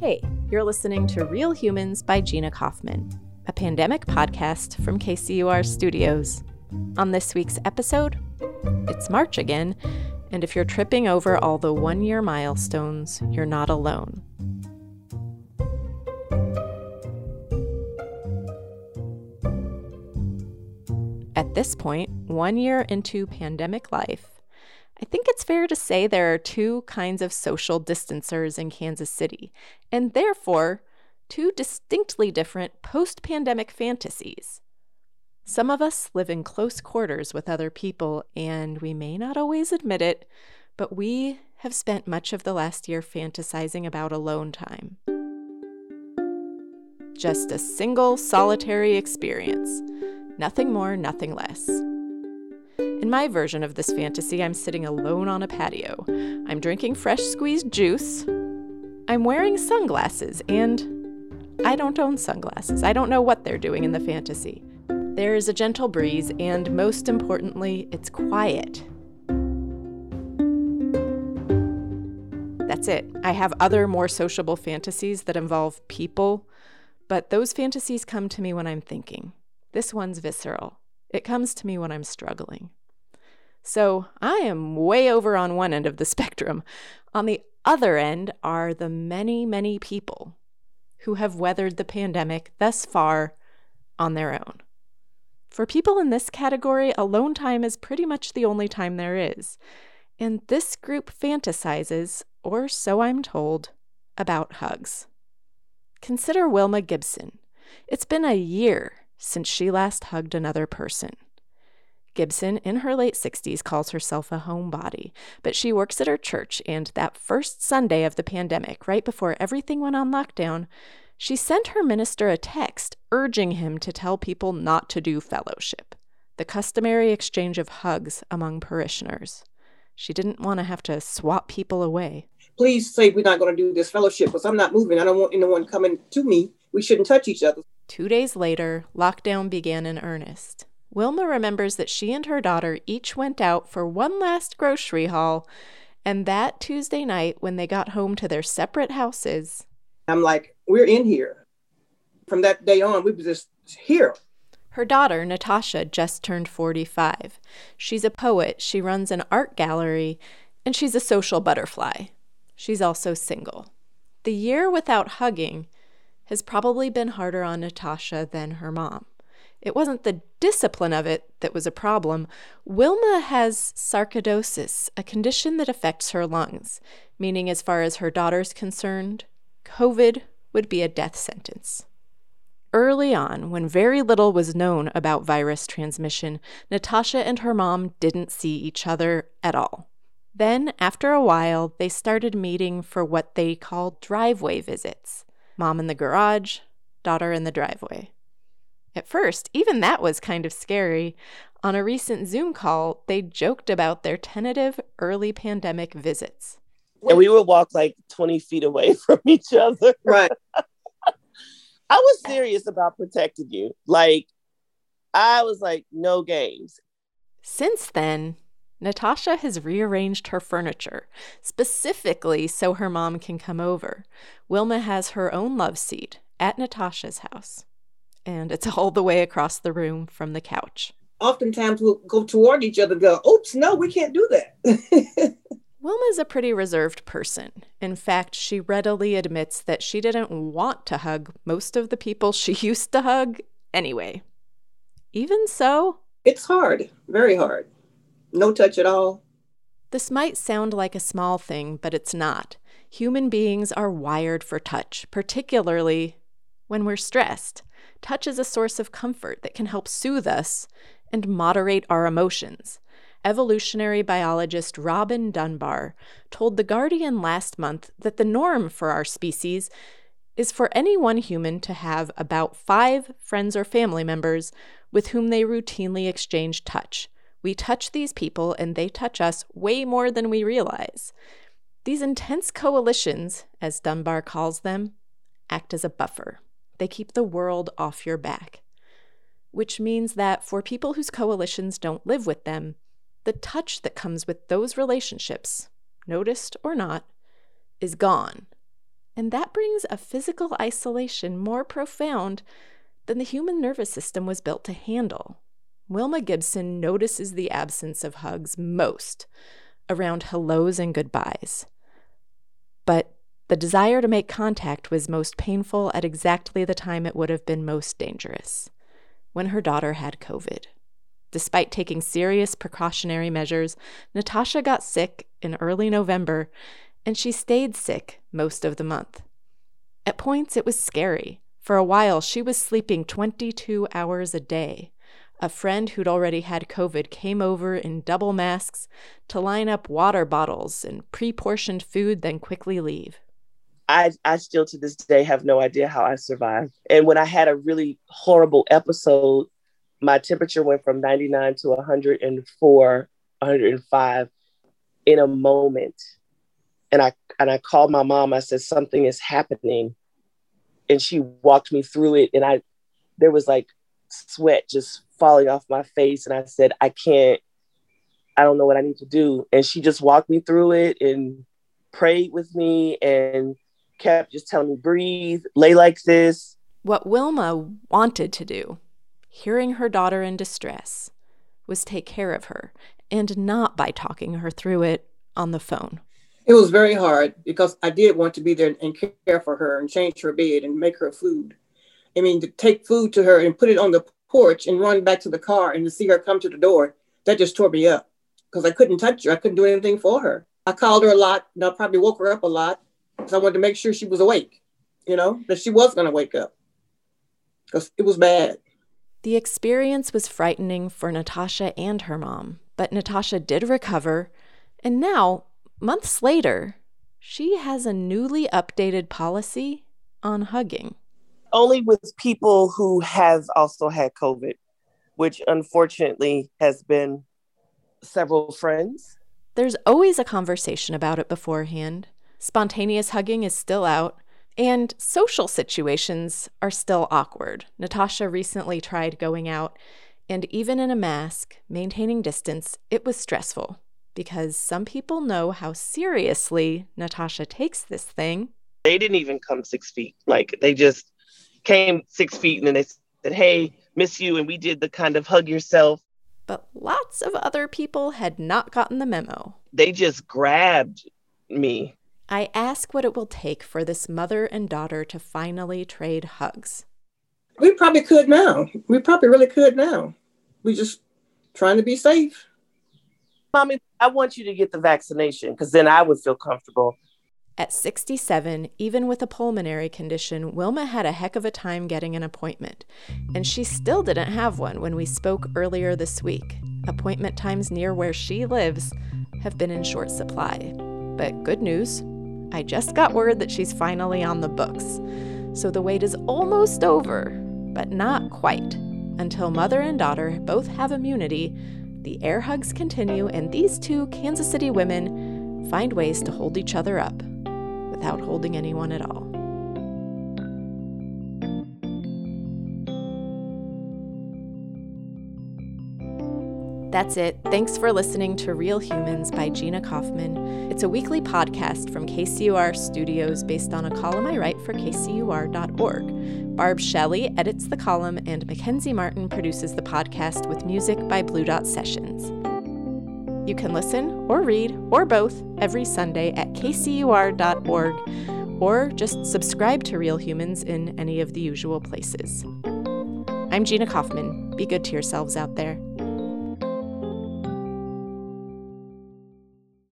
Hey, you're listening to Real Humans by Gina Kaufmann, a pandemic podcast from KCUR Studios. On this week's episode, it's March again, and if you're tripping over all the one year milestones, you're not alone. At this point, one year into pandemic life, I think it's fair to say there are two kinds of social distancers in Kansas City, and therefore, two distinctly different post pandemic fantasies. Some of us live in close quarters with other people, and we may not always admit it, but we have spent much of the last year fantasizing about alone time. Just a single solitary experience Nothing more, nothing less. In my version of this fantasy, I'm sitting alone on a patio. I'm drinking fresh squeezed juice. I'm wearing sunglasses, and I don't own sunglasses. I don't know what they're doing in the fantasy. There is a gentle breeze, and most importantly, it's quiet. That's it. I have other more sociable fantasies that involve people, but those fantasies come to me when I'm thinking. This one's visceral. It comes to me when I'm struggling. So I am way over on one end of the spectrum. On the other end are the many, many people who have weathered the pandemic thus far on their own. For people in this category, alone time is pretty much the only time there is. And this group fantasizes, or so I'm told, about hugs. Consider Wilma Gibson. It's been a year since she last hugged another person. Gibson, in her late 60s, calls herself a homebody, but she works at her church, and that first Sunday of the pandemic, right before everything went on lockdown, she sent her minister a text urging him to tell people not to do fellowship, the customary exchange of hugs among parishioners. She didn't want to have to swap people away. Please say we're not going to do this fellowship because I'm not moving. I don't want anyone coming to me. We shouldn't touch each other. Two days later, lockdown began in earnest. Wilma remembers that she and her daughter each went out for one last grocery haul, and that Tuesday night, when they got home to their separate houses, I'm like, we're in here. From that day on, we were just here. Her daughter, Natasha, just turned 45. She's a poet, she runs an art gallery, and she's a social butterfly. She's also single. The year without hugging has probably been harder on Natasha than her mom. It wasn't the discipline of it that was a problem. Wilma has sarcoidosis, a condition that affects her lungs, meaning, as far as her daughter's concerned, COVID would be a death sentence. Early on, when very little was known about virus transmission, Natasha and her mom didn't see each other at all. Then, after a while, they started meeting for what they called driveway visits mom in the garage, daughter in the driveway. At first, even that was kind of scary. On a recent Zoom call, they joked about their tentative early pandemic visits. And we would walk like 20 feet away from each other. Right. I was serious about protecting you. Like, I was like, no games. Since then, Natasha has rearranged her furniture, specifically so her mom can come over. Wilma has her own love seat at Natasha's house, and it's all the way across the room from the couch. Oftentimes we'll go toward each other go, oops, no, we can't do that. Wilma's a pretty reserved person. In fact, she readily admits that she didn't want to hug most of the people she used to hug anyway. Even so, it's hard, very hard no touch at all. This might sound like a small thing, but it's not. Human beings are wired for touch, particularly when we're stressed. Touch is a source of comfort that can help soothe us and moderate our emotions. Evolutionary biologist Robin Dunbar told The Guardian last month that the norm for our species is for any one human to have about five friends or family members with whom they routinely exchange touch. We touch these people and they touch us way more than we realize. These intense coalitions, as Dunbar calls them, act as a buffer. They keep the world off your back. Which means that for people whose coalitions don't live with them, the touch that comes with those relationships, noticed or not, is gone. And that brings a physical isolation more profound than the human nervous system was built to handle. Wilma Gibson notices the absence of hugs most around hellos and goodbyes. But the desire to make contact was most painful at exactly the time it would have been most dangerous when her daughter had COVID. Despite taking serious precautionary measures, Natasha got sick in early November and she stayed sick most of the month. At points, it was scary. For a while, she was sleeping 22 hours a day. A friend who'd already had COVID came over in double masks to line up water bottles and pre portioned food, then quickly leave. I, I still to this day have no idea how I survived. And when I had a really horrible episode, my temperature went from 99 to 104, 105 in a moment. And I and I called my mom. I said something is happening. And she walked me through it and I there was like sweat just falling off my face and I said I can't I don't know what I need to do. And she just walked me through it and prayed with me and kept just telling me, breathe, lay like this. What Wilma wanted to do, hearing her daughter in distress, was take care of her, and not by talking her through it on the phone. It was very hard because I did want to be there and care for her and change her bed and make her food. I mean, to take food to her and put it on the porch and run back to the car and to see her come to the door, that just tore me up because I couldn't touch her. I couldn't do anything for her. I called her a lot and I probably woke her up a lot because I wanted to make sure she was awake, you know, that she was going to wake up because it was bad. The experience was frightening for Natasha and her mom, but Natasha did recover. And now, months later, she has a newly updated policy on hugging. Only with people who have also had COVID, which unfortunately has been several friends. There's always a conversation about it beforehand. Spontaneous hugging is still out, and social situations are still awkward. Natasha recently tried going out, and even in a mask, maintaining distance, it was stressful because some people know how seriously Natasha takes this thing. They didn't even come six feet. Like they just came six feet and then they said, Hey, miss you. And we did the kind of hug yourself. But lots of other people had not gotten the memo. They just grabbed me I ask what it will take for this mother and daughter to finally trade hugs. We probably could now. We probably really could now. We just trying to be safe. Mommy, I want you to get the vaccination because then I would feel comfortable. At 67, even with a pulmonary condition, Wilma had a heck of a time getting an appointment. And she still didn't have one when we spoke earlier this week. Appointment times near where she lives have been in short supply. But good news I just got word that she's finally on the books. So the wait is almost over, but not quite. Until mother and daughter both have immunity, the air hugs continue, and these two Kansas City women find ways to hold each other up without holding anyone at all. That's it. Thanks for listening to Real Humans by Gina Kaufmann. It's a weekly podcast from KCUR Studios based on a column I write for kcur.org. Barb Shelly edits the column, and Mackenzie Martin produces the podcast with music by Blue Dot Sessions. You can listen or read or both every Sunday at kcur.org or just subscribe to Real Humans in any of the usual places. I'm Gina Kaufmann. Be good to yourselves out there.